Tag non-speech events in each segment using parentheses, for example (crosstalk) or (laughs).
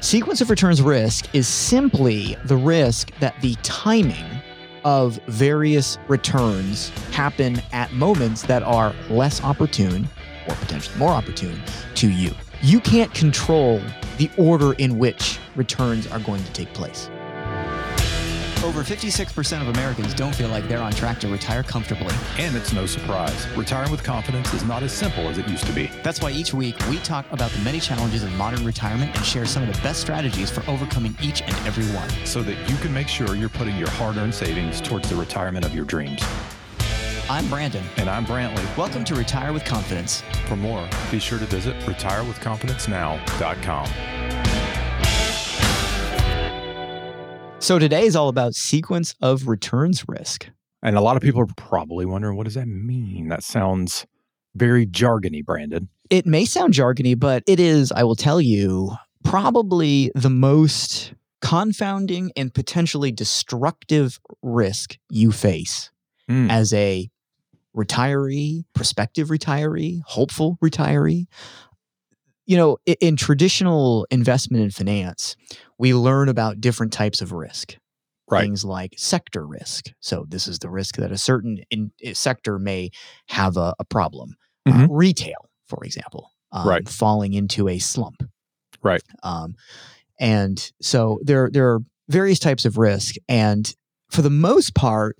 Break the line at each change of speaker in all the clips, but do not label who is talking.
Sequence of returns risk is simply the risk that the timing of various returns happen at moments that are less opportune or potentially more opportune to you. You can't control the order in which returns are going to take place. Over 56% of Americans don't feel like they're on track to retire comfortably.
And it's no surprise. Retiring with confidence is not as simple as it used to be.
That's why each week we talk about the many challenges of modern retirement and share some of the best strategies for overcoming each and every one.
So that you can make sure you're putting your hard earned savings towards the retirement of your dreams.
I'm Brandon.
And I'm Brantley.
Welcome to Retire with Confidence.
For more, be sure to visit retirewithconfidencenow.com.
So today is all about sequence of returns risk.
And a lot of people are probably wondering, what does that mean? That sounds very jargony, Brandon.
It may sound jargony, but it is, I will tell you, probably the most confounding and potentially destructive risk you face
Mm.
as a retiree, prospective retiree, hopeful retiree. You know, i- in traditional investment and finance, we learn about different types of risk.
Right.
Things like sector risk. So, this is the risk that a certain in, i- sector may have a, a problem. Uh,
Mhm.
retail, for example, um,
Right.
falling into a slump.
Right.
Um, and so there, there are various types of risk. And for the most part,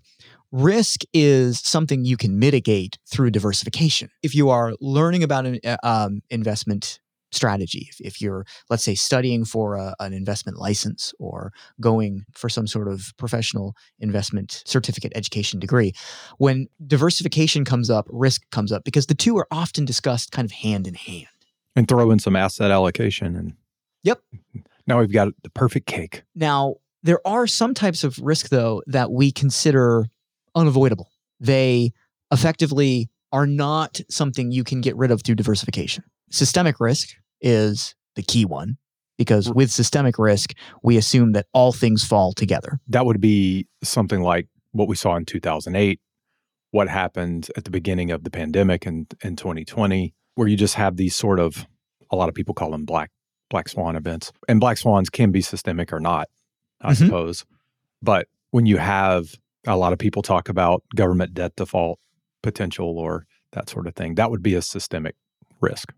risk is something you can mitigate through diversification. If you are learning about an uh, um, investment strategy, if, if you're, let's say, studying for a, an investment license or going for some sort of professional investment certificate education degree, when diversification comes up, risk comes up because the two are often discussed kind of hand in hand.
And throw in some asset allocation. And
Yep.
now we've got the perfect cake.
Now, there are some types of risk, though, that we consider unavoidable. They effectively are not something you can get rid of through diversification. Systemic risk is the key one because with systemic risk, we assume that all things fall together.
That would be something like what we saw in 2008, what happened at the beginning of the pandemic in, in 2020, where you just have these sort of, a lot of people call them black black swan events. And black swans can be systemic or not, I
Mhm.
suppose. But when you have a lot of people talk about government debt default potential or that sort of thing, that would be a systemic risk.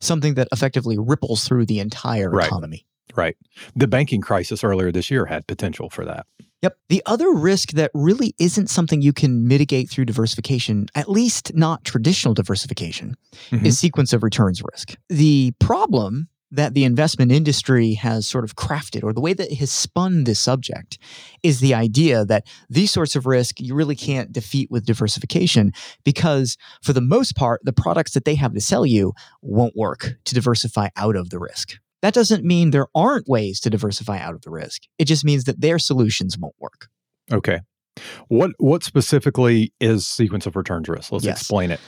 Something that effectively ripples through the entire
Right.
economy.
Right. The banking crisis earlier this year had potential for that.
Yep. The other risk that really isn't something you can mitigate through diversification, at least not traditional diversification,
Mhm.
is sequence of returns risk. The problem that the investment industry has sort of crafted, or the way that it has spun this subject, is the idea that these sorts of risk you really can't defeat with diversification because, for the most part, the products that they have to sell you won't work to diversify out of the risk. That doesn't mean there aren't ways to diversify out of the risk. It just means that their solutions won't work.
Okay. What what specifically is sequence of returns risk? Let's
Yes.
explain it.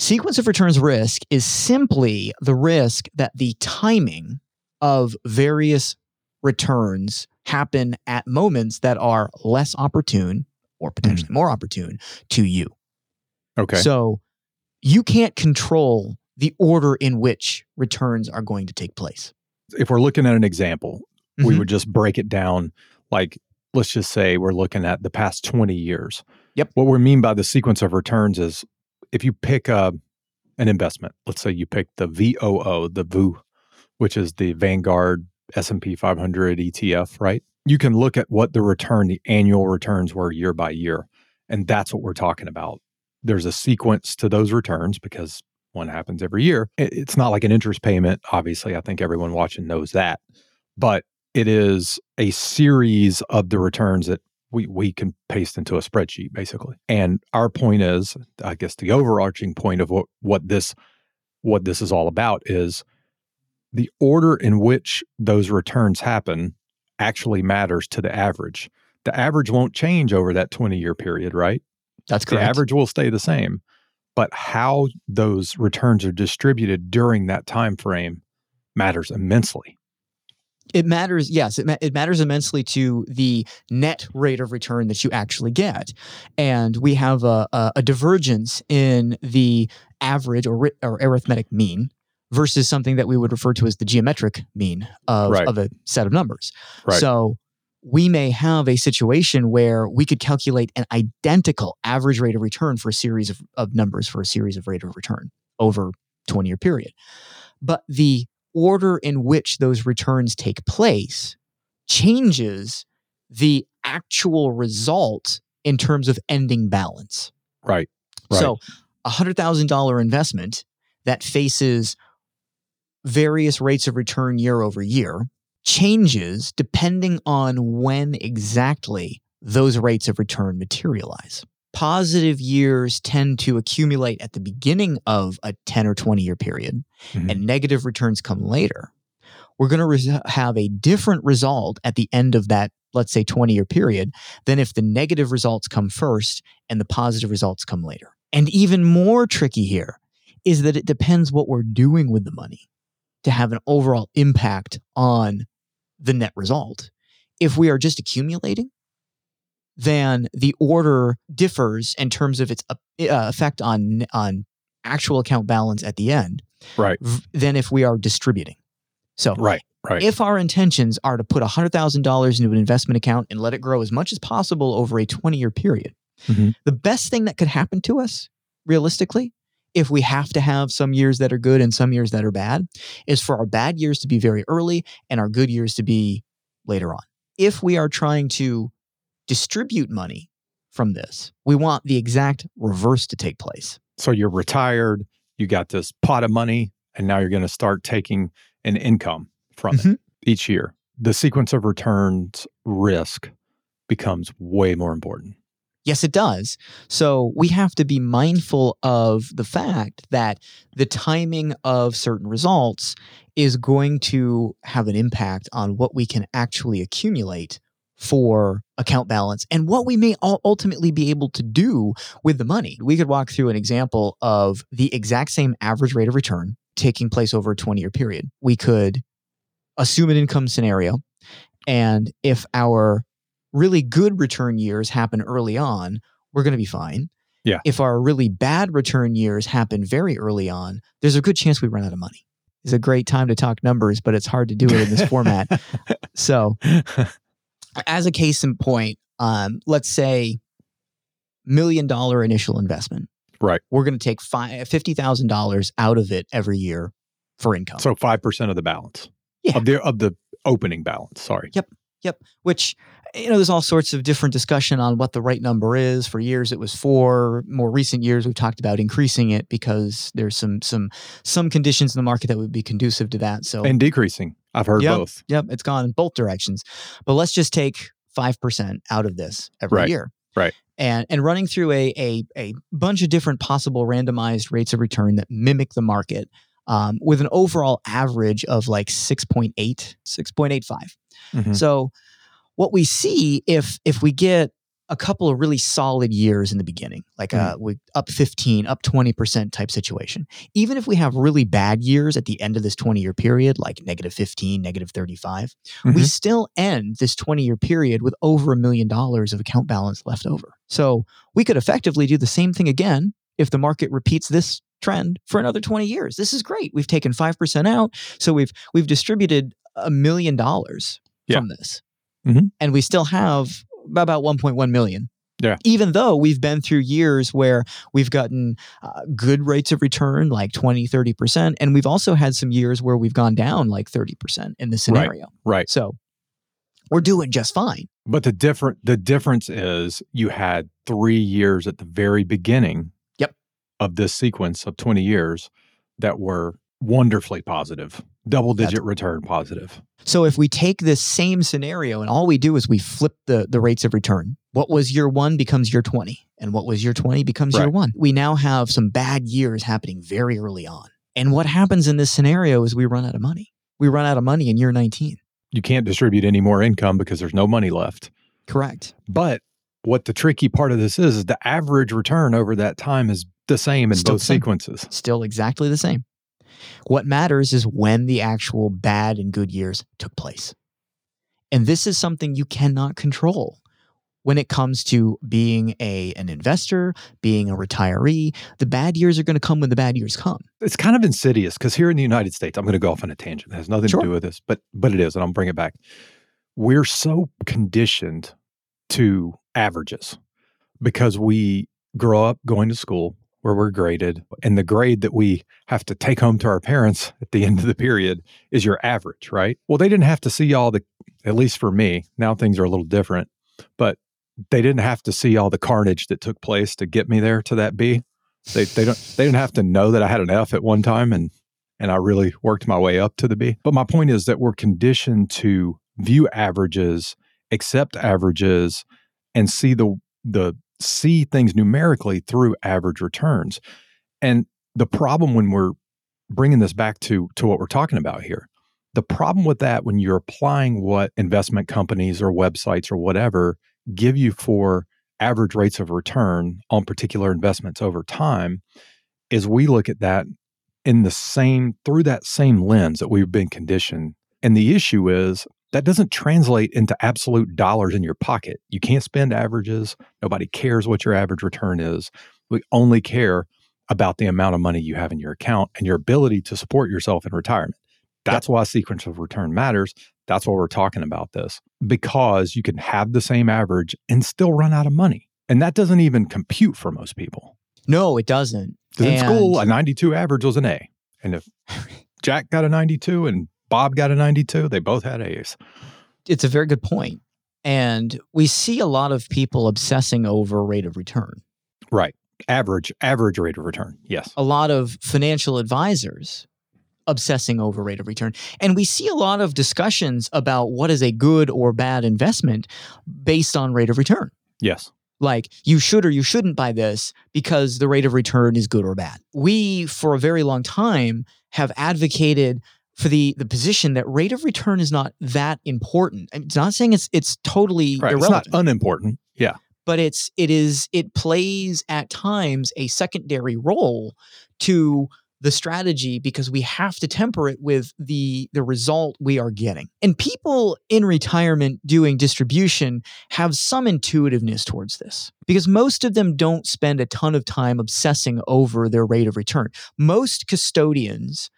Sequence of returns risk is simply the risk that the timing of various returns happen at moments that are less opportune or potentially more opportune to you.
Okay.
So you can't control the order in which returns are going to take place.
if we're looking at an example, we
Mhm.
would just break it down like let's just say we're looking at the past 20 years.
Yep.
What we mean by the sequence of returns is if you pick a, an investment, let's say you pick the VOO, the VOO, which is the Vanguard S&P 500 ETF, right? You can look at what the return, the annual returns were year by year, and that's what we're talking about. There's a sequence to those returns because one happens every year. It's not like an interest payment. Obviously, I think everyone watching knows that. But it is a series of the returns that we, we can paste into a spreadsheet, basically. And our point is, I guess the overarching point of what, what this what this is all about is the order in which those returns happen actually matters to the average. The average won't change over that 20 year period, right?
That's correct.
The average will stay the same, but how those returns are distributed during that time frame matters immensely.
It matters yes it, ma- it matters immensely to the net rate of return that you actually get and we have a, a, a divergence in the average or, or arithmetic mean versus something that we would refer to as the geometric mean of,
Right.
of a set of numbers.
Right.
So we may have a situation where we could calculate an identical average rate of return for a series of, of numbers for a series of rate of return over 20 year period. But the order in which those returns take place changes the actual result in terms of ending balance.
right. Right.
So, a hundred thousand dollar investment that faces various rates of return year over year changes depending on when exactly those rates of return materialize. Positive years tend to accumulate at the beginning of a 10 or 20 year period,
Mhm.
and negative returns come later. We're going to res- have a different result at the end of that, let's say, 20 year period than if the negative results come first and the positive results come later. And even more tricky here is that it depends what we're doing with the money to have an overall impact on the net result. If we are just accumulating, then the order differs in terms of its uh, effect on on actual account balance at the end
Right.
v- than if we are distributing. So
Right. Right.
if our intentions are to put $100,000 into an investment account and let it grow as much as possible over a 20 year period,
Mhm.
the best thing that could happen to us, realistically, if we have to have some years that are good and some years that are bad, is for our bad years to be very early and our good years to be later on. If we are trying to distribute money from this, we want the exact reverse to take place.
so you're retired, you got this pot of money, and now you're going to start taking an income from
Mhm.
it each year. The sequence of returns risk becomes way more important.
Yes, it does. So we have to be mindful of the fact that the timing of certain results is going to have an impact on what we can actually accumulate for account balance and what we may ul- ultimately be able to do with the money. We could walk through an example of the exact same average rate of return taking place over a 20 year period. We could assume an income scenario. And if our really good return years happen early on, we're going to be fine.
Yeah.
If our really bad return years happen very early on, there's a good chance we run out of money. It's a great time to talk numbers, but it's hard to do it in this format. (laughs) So, (laughs) as a case in point, um, let's say million dollar initial investment.
Right.
We're going to take five, $50,000 out of it every year for income.
so 5% of the balance
Yeah.
of the of the opening balance, sorry.
Yep. Yep. Which, you know, there's all sorts of different discussion on what the right number is. For years, it was four. More recent years, we've talked about increasing it because there's some some some conditions in the market that would be conducive to that. So,
And decreasing. I've heard
Yep.
both.
yep, it's gone in both directions. But let's just take five percent out of this every
Right.
year.
Right.
And and running through a a a bunch of different possible randomized rates of return that mimic the market. Um, with an overall average of like 6.8, 6.85.
Mhm.
So what we see if if we get a couple of really solid years in the beginning, like uh, we up 15, up 20% type situation, even if we have really bad years at the end of this 20 year period, like negative 15, negative 35, we
Mhm.
still end this 20 year period with over a million dollars of account balance left over. So we could effectively do the same thing again if the market repeats this trend for another 20 years. This is great. We've taken 5% out, so we've we've distributed a million dollars from this.
Mhm.
And we still have about 1.1 million.
Yeah.
Even though we've been through years where we've gotten uh, good rates of return, like 20, 30%, and we've also had some years where we've gone down like 30% in this
Right.
scenario.
Right.
So we're doing just fine.
But the different the difference is you had three years at the very beginning
Yep.
of this sequence of 20 years that were wonderfully positive, double digit return positive.
So if we take this same scenario and all we do is we flip the, the rates of return, what was year one becomes year 20, and what was year 20 becomes year one. We now have some bad years happening very early on. And what happens in this scenario is we run out of money. We run out of money in year 19.
You can't distribute any more income because there's no money left.
Correct.
But what the tricky part of this is is the average return over that time is the same in
Still
both
same.
sequences.
Still exactly the same. What matters is when the actual bad and good years took place. And this is something you cannot control. when it comes to being a an investor, being a retiree. The bad years are going to come when the bad years come.
It's kind of insidious because here in the United States, I'm going to go off on a tangent. It has nothing
Sure.
to do with this, but but it is, and I'll bring it back. We're so conditioned to averages because we grow up going to school where we're graded, and the grade that we have to take home to our parents at the end of the period is your average, right? Well, they didn't have to see all the, at least for me, now things are a little different, but they didn't have to see all the carnage that took place to get me there to that B. They they don't they didn't have to know that I had an F at one time and and I really worked my way up to the B. But my point is that we're conditioned to view averages, accept averages, and see the the see things numerically through average returns. And the problem when we're bringing this back to to what we're talking about here, the problem with that when you're applying what investment companies or websites or whatever give you for average rates of return on particular investments over time is we look at that in the same through that same lens that we've been conditioned. And the issue is that doesn't translate into absolute dollars in your pocket. You can't spend averages. Nobody cares what your average return is. We only care about the amount of money you have in your account and your ability to support yourself in retirement. That's why sequence of return matters. That's why we're talking about this because you can have the same average and still run out of money. And that doesn't even compute for most people.
No, it doesn't.
Because in school, a 92 average was an A. And if (laughs) Jack got a 92 and Bob got a 92, they both had A's.
It's a very good point. And we see a lot of people obsessing over rate of return.
Right. Average, average rate of return. Yes.
a lot of financial advisors obsessing over rate of return. And we see a lot of discussions about what is a good or bad investment based on rate of return.
Yes.
Like you should or you shouldn't buy this because the rate of return is good or bad. We, for a very long time, have advocated for the the position that rate of return is not that important. It's not saying it's it's totally
Right. It's not unimportant. Yeah.
but it's it is it plays at times a secondary role to the strategy because we have to temper it with the the result we are getting. And people in retirement doing distribution have some intuitiveness towards this because most of them don't spend a ton of time obsessing over their rate of return. Most custodians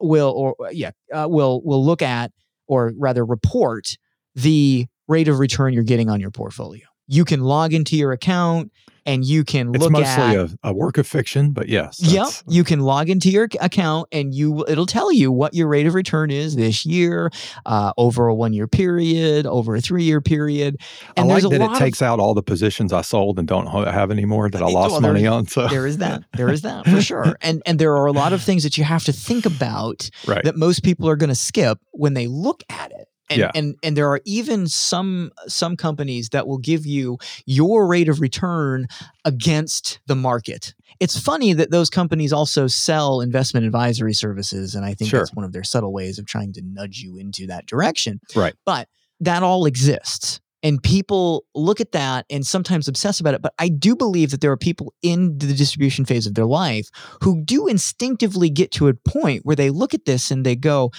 will or yeah, uh, will will look at or rather report the rate of return you're getting on your portfolio. You can log into your account and you can
It's
look
mostly
at
a, a work of fiction, but yes.
Yep, you can log into your account and you it'll tell you what your rate of return is this year, uh, over a one year period, over a three year period.
I like
there's a
that
lot
it
of-
takes out all the positions I sold and don't have anymore that I lost
there-
money on. So
There is that. There is that for sure. (laughs) And and there are a lot of things that you have to think about
right.
that most people are going to skip when they look at it. And,
Yeah.
and and there are even some some companies that will give you your rate of return against the market. It's funny that those companies also sell investment advisory services, and I think
Sure.
that's one of their subtle ways of trying to nudge you into that direction.
Right.
But that all exists. And people look at that and sometimes obsess about it. But I do believe that there are people in the distribution phase of their life who do instinctively get to a point where they look at this and they go,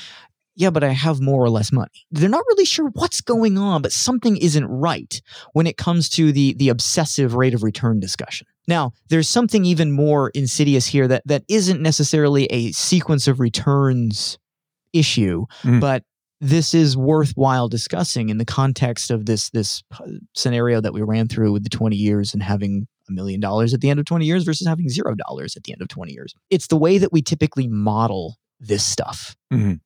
yeah, but I have more or less money. They're not really sure what's going on, but something isn't right when it comes to the the obsessive rate of return discussion. Now, there's something even more insidious here that that isn't necessarily a sequence of returns issue,
Mm.
but this is worthwhile discussing in the context of this this scenario that we ran through with the 20 years and having a million dollars at the end of 20 years versus having zero dollars at the end of 20 years. It's the way that we typically model this stuff.
Mhm.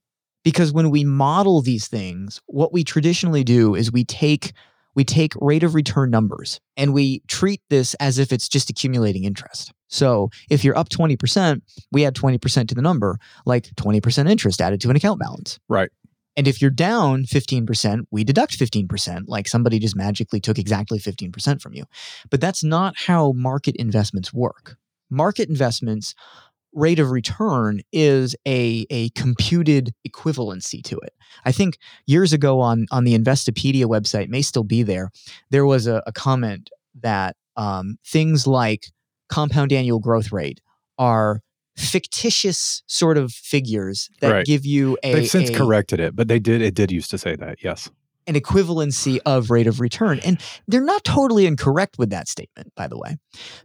Because when we model these things, what we traditionally do is we take we take rate of return numbers and we treat this as if it's just accumulating interest. So if you're up 20%, we add 20% to the number, like 20% interest added to an account balance.
Right.
And if you're down 15%, we deduct 15%, like somebody just magically took exactly 15% from you. But that's not how market investments work. Market investments rate of return is a, a computed equivalency to it. I think years ago on, on the Investopedia website, may still be there, there was a, a comment that um, things like compound annual growth rate are fictitious sort of figures that
Right.
give you a
They've since
a-
corrected it, but they did it did used to say that. Yes.
an equivalency of rate of return. And they're not totally incorrect with that statement, by the way,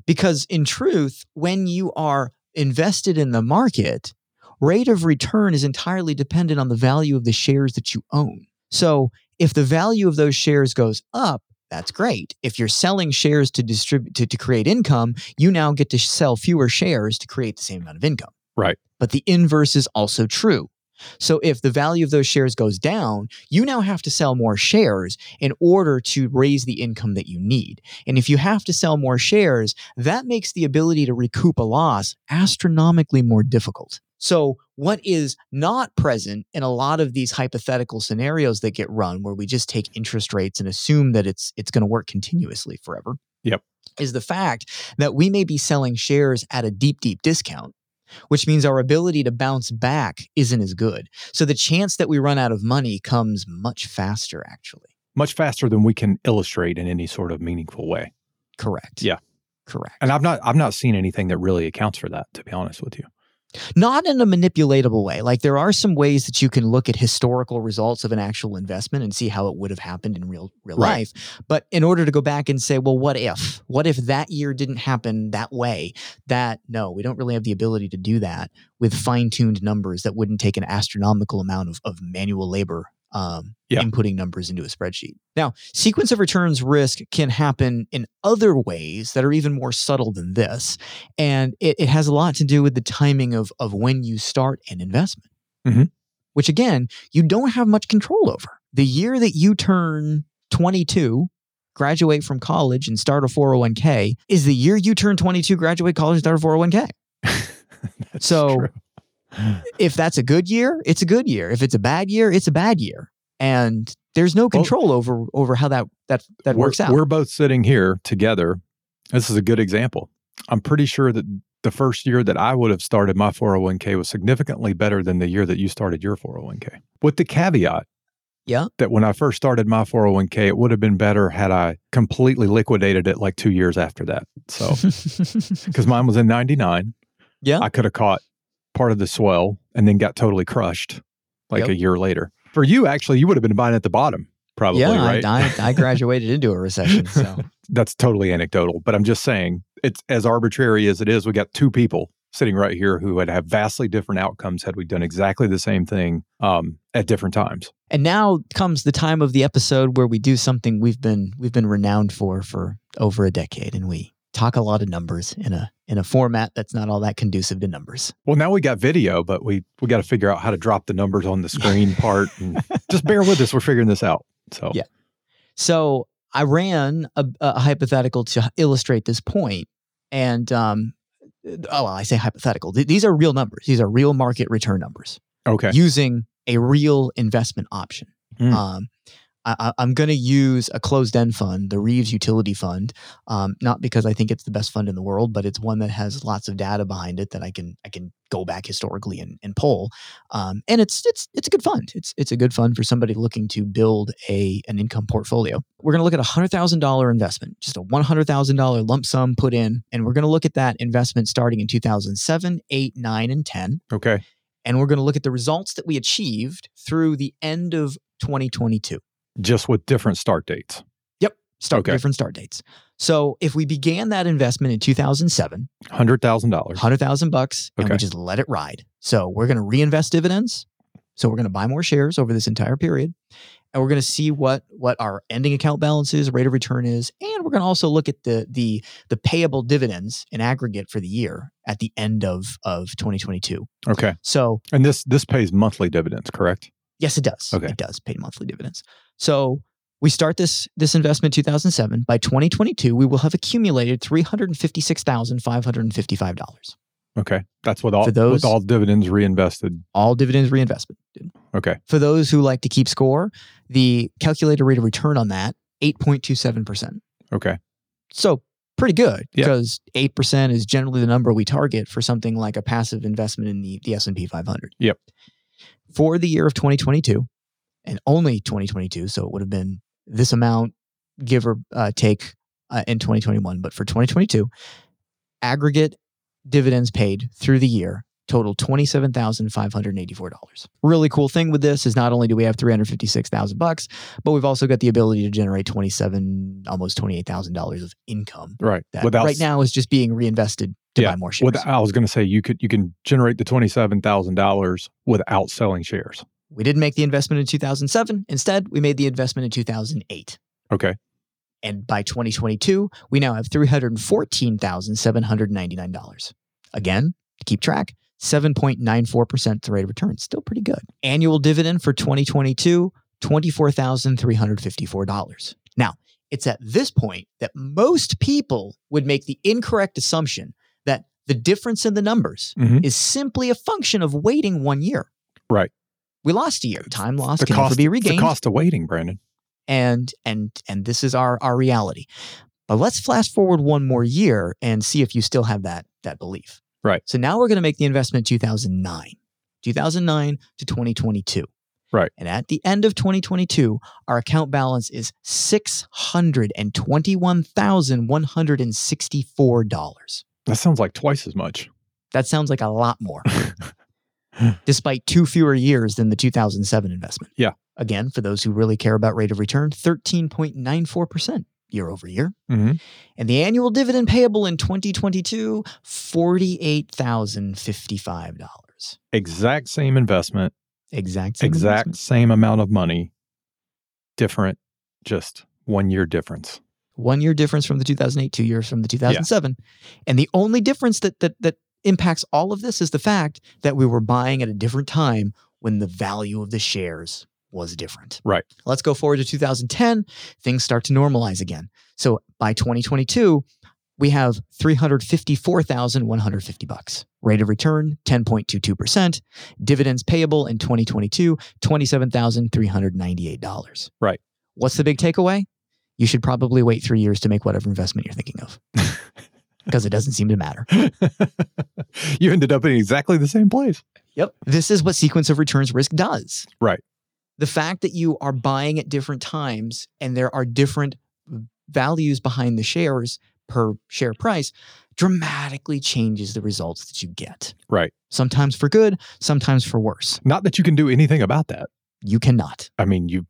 because in truth, when you are invested in the market, rate of return is entirely dependent on the value of the shares that you own. So if the value of those shares goes up, that's great. If you're selling shares to distribute to, to create income, you now get to sell fewer shares to create the same amount of income.
Right.
But the inverse is also true. So if the value of those shares goes down, you now have to sell more shares in order to raise the income that you need. And if you have to sell more shares, that makes the ability to recoup a loss astronomically more difficult. So, what is not present in a lot of these hypothetical scenarios that get run where we just take interest rates and assume that it's it's going to work continuously forever?
Yep.
Is the fact that we may be selling shares at a deep deep discount which means our ability to bounce back isn't as good. So the chance that we run out of money comes much faster, actually.
Much faster than we can illustrate in any sort of meaningful way.
Correct.
Yeah.
Correct.
And I've not I've not seen anything that really accounts for that, to be honest with you.
Not in a manipulatable way. Like there are some ways that you can look at historical results of an actual investment and see how it would have happened in real real
Right.
life. But in order to go back and say, well, what if? What if that year didn't happen that way? That no, we don't really have the ability to do that with fine-tuned numbers that wouldn't take an astronomical amount of, of manual labor um,
Yeah.
inputting numbers into a spreadsheet. Now, sequence of returns risk can happen in other ways that are even more subtle than this. And it, it has a lot to do with the timing of, of when you start an investment,
Mhm.
which again, you don't have much control over. The year that you turn 22, graduate from college, and start a 401k is the year you turn 22, graduate college, and start a 401k. (laughs)
That's
So-
true.
If that's a good year, it's a good year. If it's a bad year, it's a bad year. And there's no
Well-
control over over how that that that works out.
We're both sitting here together. This is a good example. I'm pretty sure that the first year that I would have started my 401k was significantly better than the year that you started your 401k. With the caveat
Yeah.
that when I first started my 401k, it would have been better had I completely liquidated it like two years after that. So, (laughs) because mine was in 99.
Yeah.
I could have caught part of the swell and then got totally crushed like
Yep.
a year later. For you, actually, you would have been buying at the bottom, probably,
yeah,
right?
I, I, (laughs) graduated into a recession. So (laughs)
that's totally anecdotal, but I'm just saying it's as arbitrary as it is. We got two people sitting right here who would have vastly different outcomes had we done exactly the same thing um, at different times.
and now comes the time of the episode where we do something we've been we've been renowned for for over a decade, and we talk a lot of numbers in a in a format that's not all that conducive to numbers.
Well, now we got video, but we we got to figure out how to drop the numbers on the screen (laughs) part. And just bear with us; we're figuring this out. So
Yeah. So I ran a, a hypothetical to illustrate this point, and um, oh, well, I say hypothetical. Th- these are real numbers. These are real market return numbers
okay,
using a real investment option.
Mm.
Um, I, I'm going to use a closed-end fund, the Reaves Utility Fund, um, not because I think it's the best fund in the world, but it's one that has lots of data behind it that I can I can go back historically and, and pull. Um, and it's it's it's a good fund. It's it's a good fund for somebody looking to build a an income portfolio. We're going to look at a hundred thousand dollar investment, just a one hundred thousand dollar lump sum put in, and we're going to look at that investment starting in 2007, 8, 9, and 10
okay,
and we're going to look at the results that we achieved through the end of 2022.
Just with different start dates. Yep.
Start
Okay.
different start dates. So if we began that investment in 2007,
Hundred thousand dollars.
100,000 bucks, and we just let it ride. So we're going to reinvest dividends. So we're going to buy more shares over this entire period. And we're going to see what what our ending account balance is, rate of return is, and we're going to also look at the the the payable dividends in aggregate for the year at the end of of 2022.
Okay,
So
and this this pays monthly dividends, correct?
Yes, it does.
Okay.
It does pay monthly dividends. So we start this this investment in 2007. By 2022, we will have accumulated $356,555.
Okay, that's what all
For those-
with all dividends reinvested.
All dividends reinvestment.
Okay,
For those who like to keep score, the calculated rate of return on that 8.27%.
okay,
So pretty good
Yeah.
because 8% is generally the number we target for something like a passive investment in the, the S&P 500.
Yep.
For the year of 2022 and only 2022, so it would have been this amount give or uh, take uh, in 2021, but for 2022, aggregate dividends paid through the year total $27,584. Really cool thing with this is not only do we have 356,000 bucks, but we've also got the ability to generate 27 almost $28,000 of income
Right.
that
Without
right now is just being reinvested to
Yeah,
buy more shares.
With, I was going to say you could you can generate the twenty seven thousand dollars without selling shares.
we didn't make the investment in 2007. Instead, we made the investment in 2008.
Okay.
And by 2022, we now have $314,799. Again, to keep track, 7.94% the rate of return. Still pretty good. Annual dividend for 2022, $24,354. Now, it's at this point that most people would make the incorrect assumption the difference in the numbers
Mhm.
is simply a function of waiting one year.
Right.
We lost a year. Time lost
The
can
cost
never be
it's the cost of waiting, Brandon.
and and and this is our our reality. But let's fast forward one more year and see if you still have that that belief.
Right.
So now we're going to make the investment in 2009. 2009 to 2022.
Right.
And at the end of 2022, our account balance is $621,164.
That sounds like twice as much.
That sounds like a lot more, (laughs) despite two fewer years than the 2007 investment.
Yeah.
Again, for those who really care about rate of return, 13.94% year over year.
hmm
And the annual dividend payable in 2022, $48,055.
Exact same investment,
Exact same
exact
investment.
same amount of money, different, just one year difference.
One year difference from the 2008, two years from the 2007. And the only difference that, that, that impacts all of this is the fact that we were buying at a different time when the value of the shares was different.
Right.
Let's go forward to 2010. Things start to normalize again. So by 2022, we have 354,150 bucks. Rate of return 10.22%. Dividends payable in 2022 $27,398.
Right.
What's the big takeaway? You should probably wait 3 years to make whatever investment you're thinking of (laughs) because it doesn't seem to matter. (laughs)
you ended up in exactly the same place.
Yep. This is what sequence of returns risk does.
Right.
The fact that you are buying at different times and there are different values behind the shares per share price dramatically changes the results that you get.
Right.
Sometimes for good, sometimes for worse.
Not that you can do anything about that.
You cannot.
I mean, you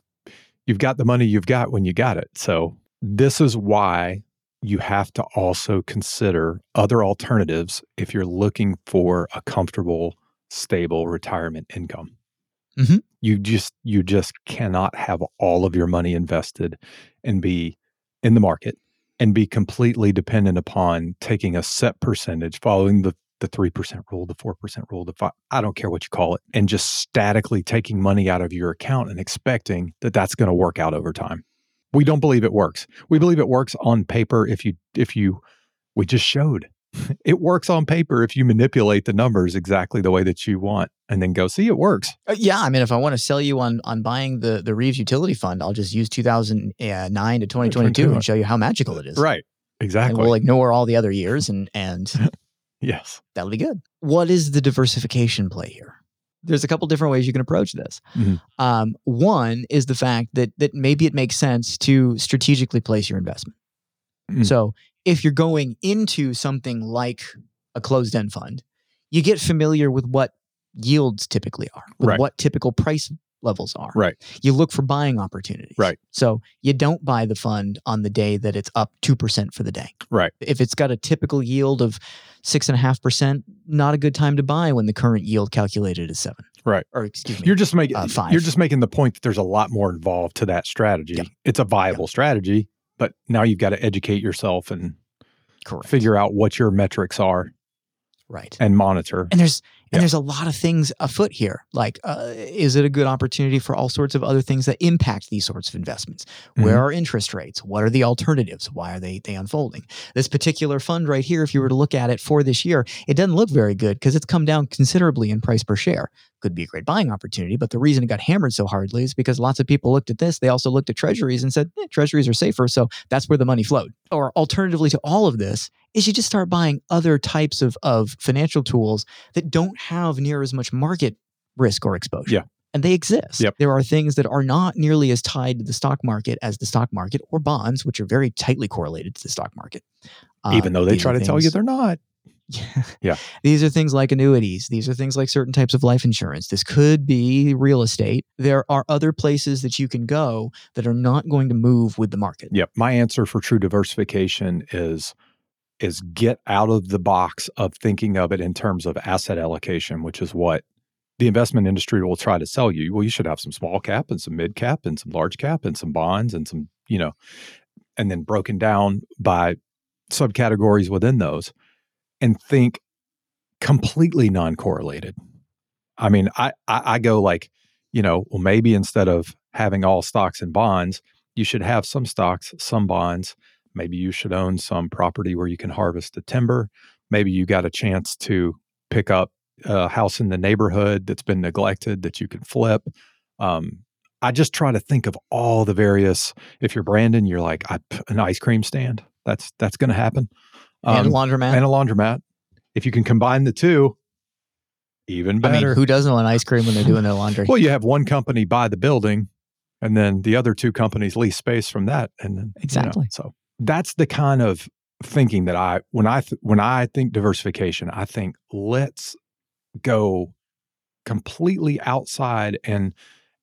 you've got the money you've got when you got it. So this is why you have to also consider other alternatives if you're looking for a comfortable, stable retirement income.
Mhm.
You just you just cannot have all of your money invested and be in the market and be completely dependent upon taking a set percentage, following the the three percent rule, the four percent rule, the five, I don't care what you call it, and just statically taking money out of your account and expecting that that's going to work out over time. We don't believe it works. We believe it works on paper if you if you we just showed (laughs) it works on paper if you manipulate the numbers exactly the way that you want and then go see it works.
Uh, yeah, I mean, if I want to sell you on on buying the the Reaves Utility Fund, I'll just use 2009 to 2022 and show you how magical it is.
Right.
And
Exactly.
we'll ignore all the other years and and (laughs)
yes.
that'll be good. What is the diversification play here? There's a couple different ways you can approach this.
Mhm.
Um, one is the fact that that maybe it makes sense to strategically place your investment.
Mm.
So if you're going into something like a closed-end fund, you get familiar with what yields typically are, with
Right.
what typical price levels are.
Right.
You look for buying opportunities.
Right.
So you don't buy the fund on the day that it's up 2% for the day.
Right.
If it's got a typical yield of six and a half percent, not a good time to buy when the current yield calculated is seven.
Right.
Or excuse me.
You're just making
Uh, five.
you're just making the point that there's a lot more involved to that strategy. It's a viable strategy, but now you've got to educate yourself and
correct.
figure out what your metrics are
right.
and monitor.
And there's and
Yeah.
there's a lot of things afoot here. Like, uh, is it a good opportunity for all sorts of other things that impact these sorts of investments? Where
Mhm.
are interest rates? What are the alternatives? Why are they they unfolding? This particular fund right here, if you were to look at it for this year, it doesn't look very good because it's come down considerably in price per share. Could be a great buying opportunity, but the reason it got hammered so hardly is because lots of people looked at this. They also looked at treasuries and said, eh, treasuries are safer, so that's where the money flowed. Or alternatively to all of this is you just start buying other types of, of financial tools that don't have near as much market risk or exposure.
Yeah.
And they exist.
Yep.
There are things that are not nearly as tied to the stock market as the stock market or bonds, which are very tightly correlated to the stock market.
Even though they try to tell you they're not. (laughs) Yeah.
These are things like annuities. These are things like certain types of life insurance. This could be real estate. There are other places that you can go that are not going to move with the market.
Yep. My answer for true diversification is is get out of the box of thinking of it in terms of asset allocation, which is what the investment industry will try to sell you. Well, you should have some small cap and some mid cap and some large cap and some bonds and some, you know, and then broken down by subcategories within those and think completely non-correlated. I mean, I, I I go like, you know, well, maybe instead of having all stocks and bonds, you should have some stocks, some bonds. Maybe you should own some property where you can harvest the timber. Maybe you got a chance to pick up a house in the neighborhood that's been neglected that you can flip. Um, I just try to think of all the various. If you're Brandon, you're like I, an ice cream stand. That's that's going to happen.
And a
Um,
laundromat.
and a laundromat. If you can combine the two, even
I
better.
mean, who doesn't want ice cream when they're doing their laundry?
well, you have one company buy the building, and then the other two companies lease space from that, and then you know,
Exactly.
so that's the kind of thinking that I when I th- when I think diversification, I think let's go completely outside and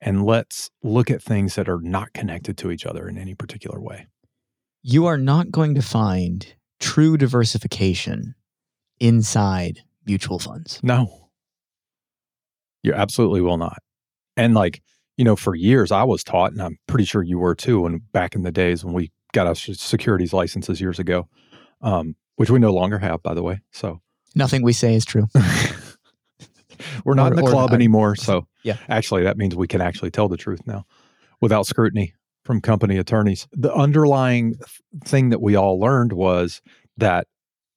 and let's look at things that are not connected to each other in any particular way.
you are not going to find true diversification inside mutual funds.
No. You absolutely will not. And like, you know, for years I was taught, and I'm pretty sure you were too, and back in the days when we got our securities licenses years ago, um, which we no longer have, by the way. So
Nothing we say is true. (laughs)
we're not in the club
or-
anymore. (laughs) So
Yeah.
actually that means we can actually tell the truth now without scrutiny from company attorneys. The underlying thing that we all learned was that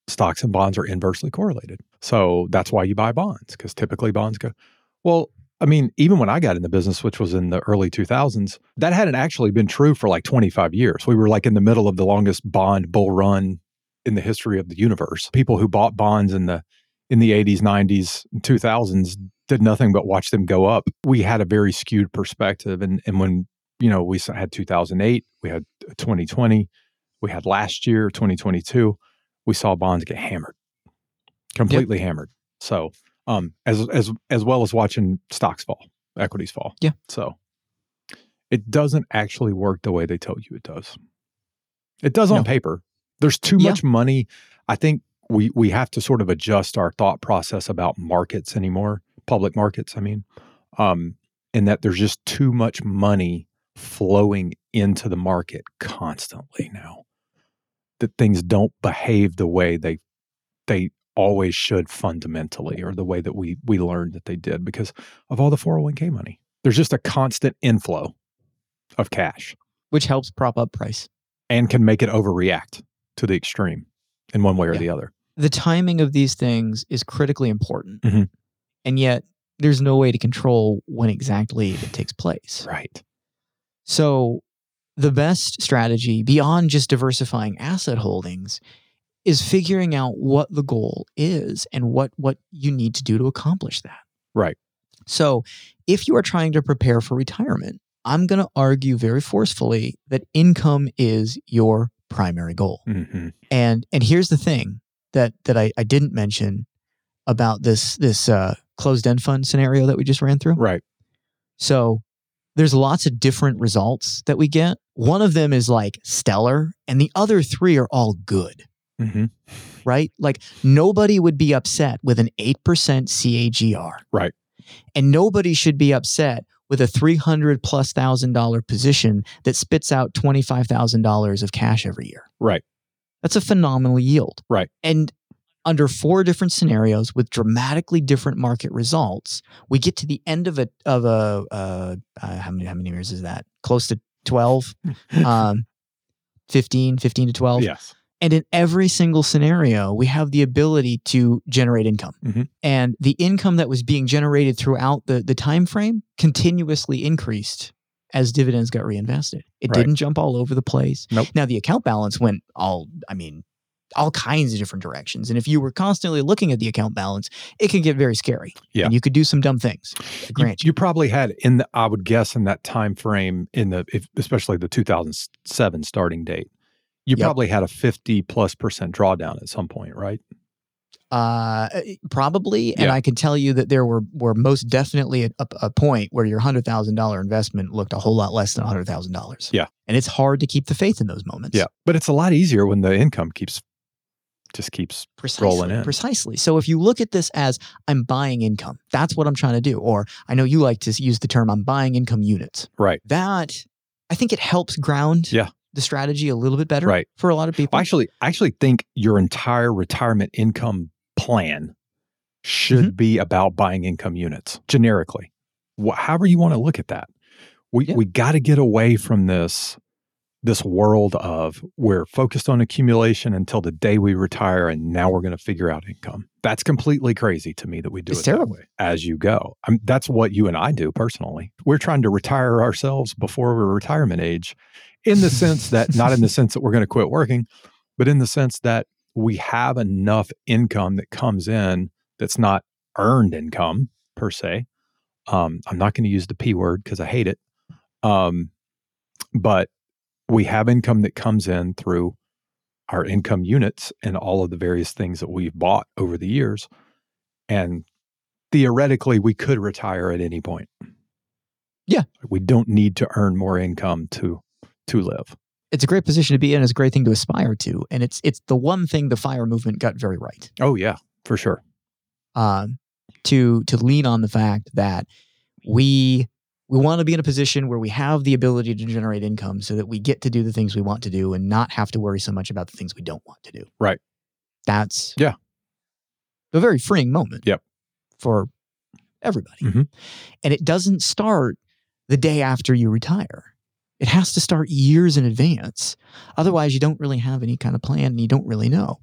stocks and bonds are inversely correlated. So that's why you buy bonds because typically bonds go, well, I mean, even when I got in the business, which was in the early 2000s, that hadn't actually been true for like 25 years. We were like in the middle of the longest bond bull run in the history of the universe. People who bought bonds in the in the 80s, 90s, 2000s did nothing but watch them go up. We had a very skewed perspective and and when, you know, we had 2008, we had 2020, we had last year 2022, we saw bonds get hammered. Completely hammered. So, um as as as well as watching stocks fall, equities fall.
Yeah.
So, it doesn't actually work the way they tell you it does. It does on paper. There's too
Yeah.
much money. I think we we have to sort of adjust our thought process about markets anymore, public markets, I mean. Um in that there's just too much money flowing into the market constantly now. That things don't behave the way they they always should fundamentally or the way that we we learned that they did because of all the 401k money. There's just a constant inflow of cash
which helps prop up price.
and can make it overreact to the extreme in one way or
Yeah.
the other.
The timing of these things is critically important.
Mhm.
And yet, there's no way to control when exactly it takes place.
Right.
So, the best strategy beyond just diversifying asset holdings is figuring out what the goal is and what what you need to do to accomplish that.
Right.
So, if you are trying to prepare for retirement, I'm going to argue very forcefully that income is your primary goal.
hmm
And and here's the thing that that I, I didn't mention about this this uh, closed end fund scenario that we just ran through.
Right.
So there's lots of different results that we get. One of them is like stellar, and the other three are all good,
hmm
right? Like nobody would be upset with an 8% CAGR.
Right.
And nobody should be upset with a 300 plus thousand dollar position that spits out $25,000 of cash every year.
Right.
That's a phenomenal yield.
Right.
And under four different scenarios with dramatically different market results, we get to the end of a of a uh, uh, how many how many years is that? Close to 12, (laughs) um, 15, 15 to 12.
yes.
And in every single scenario, we have the ability to generate income.
Mhm.
And the income that was being generated throughout the, the time frame continuously increased as dividends got reinvested. It
Right.
didn't jump all over the place.
Nope.
Now the account balance went all, I mean, all kinds of different directions. And if you were constantly looking at the account balance, it can get very scary.
Yeah.
And you could do some dumb things.
You,
you.
probably had in the, I would guess in that time frame in the if, especially the 2007 starting date. You
Yep.
probably had a 50 plus percent drawdown at some point, right?
Uh, probably, and I can tell you that there were were most definitely a, a point where your hundred thousand dollar investment looked a whole lot less than hundred thousand dollars.
Yeah.
and it's hard to keep the faith in those moments.
Yeah. But it's a lot easier when the income keeps just keeps
precisely,
rolling in.
Precisely. So if you look at this as I'm buying income, that's what I'm trying to do. Or I know you like to use the term I'm buying income units.
right.
That I think it helps ground
Yeah.
the strategy a little bit better
Right.
for a lot of people.
I actually I actually think your entire retirement income plan should
Mm-hmm.
be about buying income units generically. Wh- however you want to look at that. We
Yeah.
we got to get away from this this world of we're focused on accumulation until the day we retire and now we're going to figure out income. That's completely crazy to me that we do
It's
it
terrible.
that way as you go. I mean, that's what you and I do personally. We're trying to retire ourselves before we're retirement age in the sense that (laughs) not in the sense that we're going to quit working, but in the sense that we have enough income that comes in that's not earned income per se. Um, I'm not going to use the P word because I hate it. Um, but we have income that comes in through our income units and all of the various things that we've bought over the years. And theoretically, we could retire at any point.
Yeah.
We don't need to earn more income to to live.
it's a great position to be in. It's a great thing to aspire to, and it's it's the one thing the fire movement got very right.
Oh yeah, for sure.
um, to to lean on the fact that we we want to be in a position where we have the ability to generate income so that we get to do the things we want to do and not have to worry so much about the things we don't want to do.
Right.
That's
Yeah.
a very freeing moment.
Yep.
For everybody.
Mhm.
And it doesn't start the day after you retire. It has to start years in advance. Otherwise, you don't really have any kind of plan and you don't really know.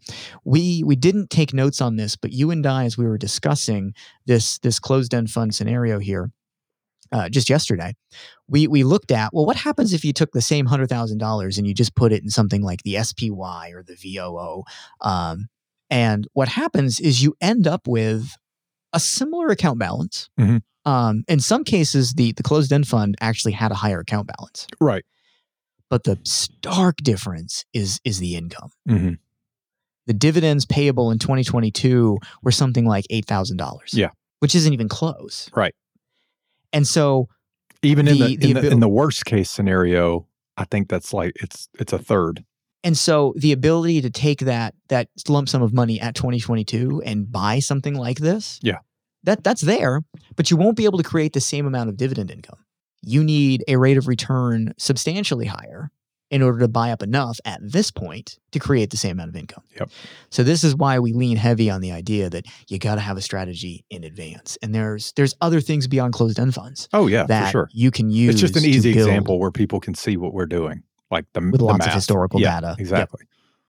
We we didn't take notes on this, but you and I, as we were discussing this this closed end fund scenario here, uh, just yesterday, we we looked at well, what happens if you took the same hundred thousand dollars and you just put it in something like the SPY or the VOO, um, and what happens is you end up with a similar account balance.
Mhm.
Um, in some cases, the the closed end fund actually had a higher account balance,
Right.
but the stark difference is is the income.
hmm
The dividends payable in 2022 were something like eight thousand dollars.
Yeah.
which isn't even close.
Right.
And so
Even in
The-
the,
the
in, the in the worst case scenario, I think that's like it's it's a third.
And so the ability to take that that lump sum of money at 2022 and buy something like this,
Yeah.
that that's there, but you won't be able to create the same amount of dividend income. You need a rate of return substantially higher in order to buy up enough at this point to create the same amount of income.
Yep.
So this is why we lean heavy on the idea that you got to have a strategy in advance. And there's there's other things beyond closed end funds
Oh yeah, for sure.
you can use.
It's just an easy example where people can see what we're doing, like the
with
the
lots of historical
Yeah,
data. Yep.
Exactly.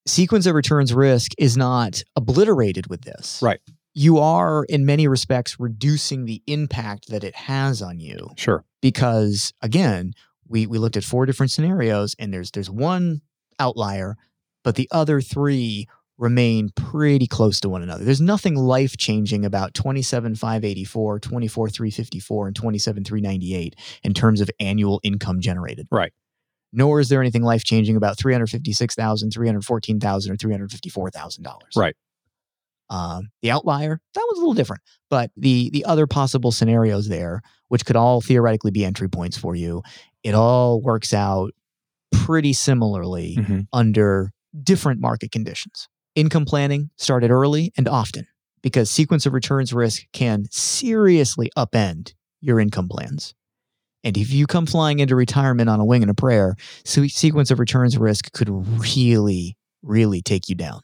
sequence of returns risk is not obliterated with this.
Right.
You are, in many respects, reducing the impact that it has on you
Sure.
because, again, we, we looked at four different scenarios and there's there's one outlier, but the other three remain pretty close to one another. There's nothing life changing about 27,584, 24,354, and 27,398 in terms of annual income generated.
Right.
Nor is there anything life changing about 356,000, 314,000, or $354,000.
Right.
Um, the outlier, that was a little different, but the the other possible scenarios there, which could all theoretically be entry points for you, it all works out pretty similarly
Mhm.
under different market conditions. Income planning started early and often because sequence of returns risk can seriously upend your income plans. And if you come flying into retirement on a wing and a prayer, sequence of returns risk could really, really take you down.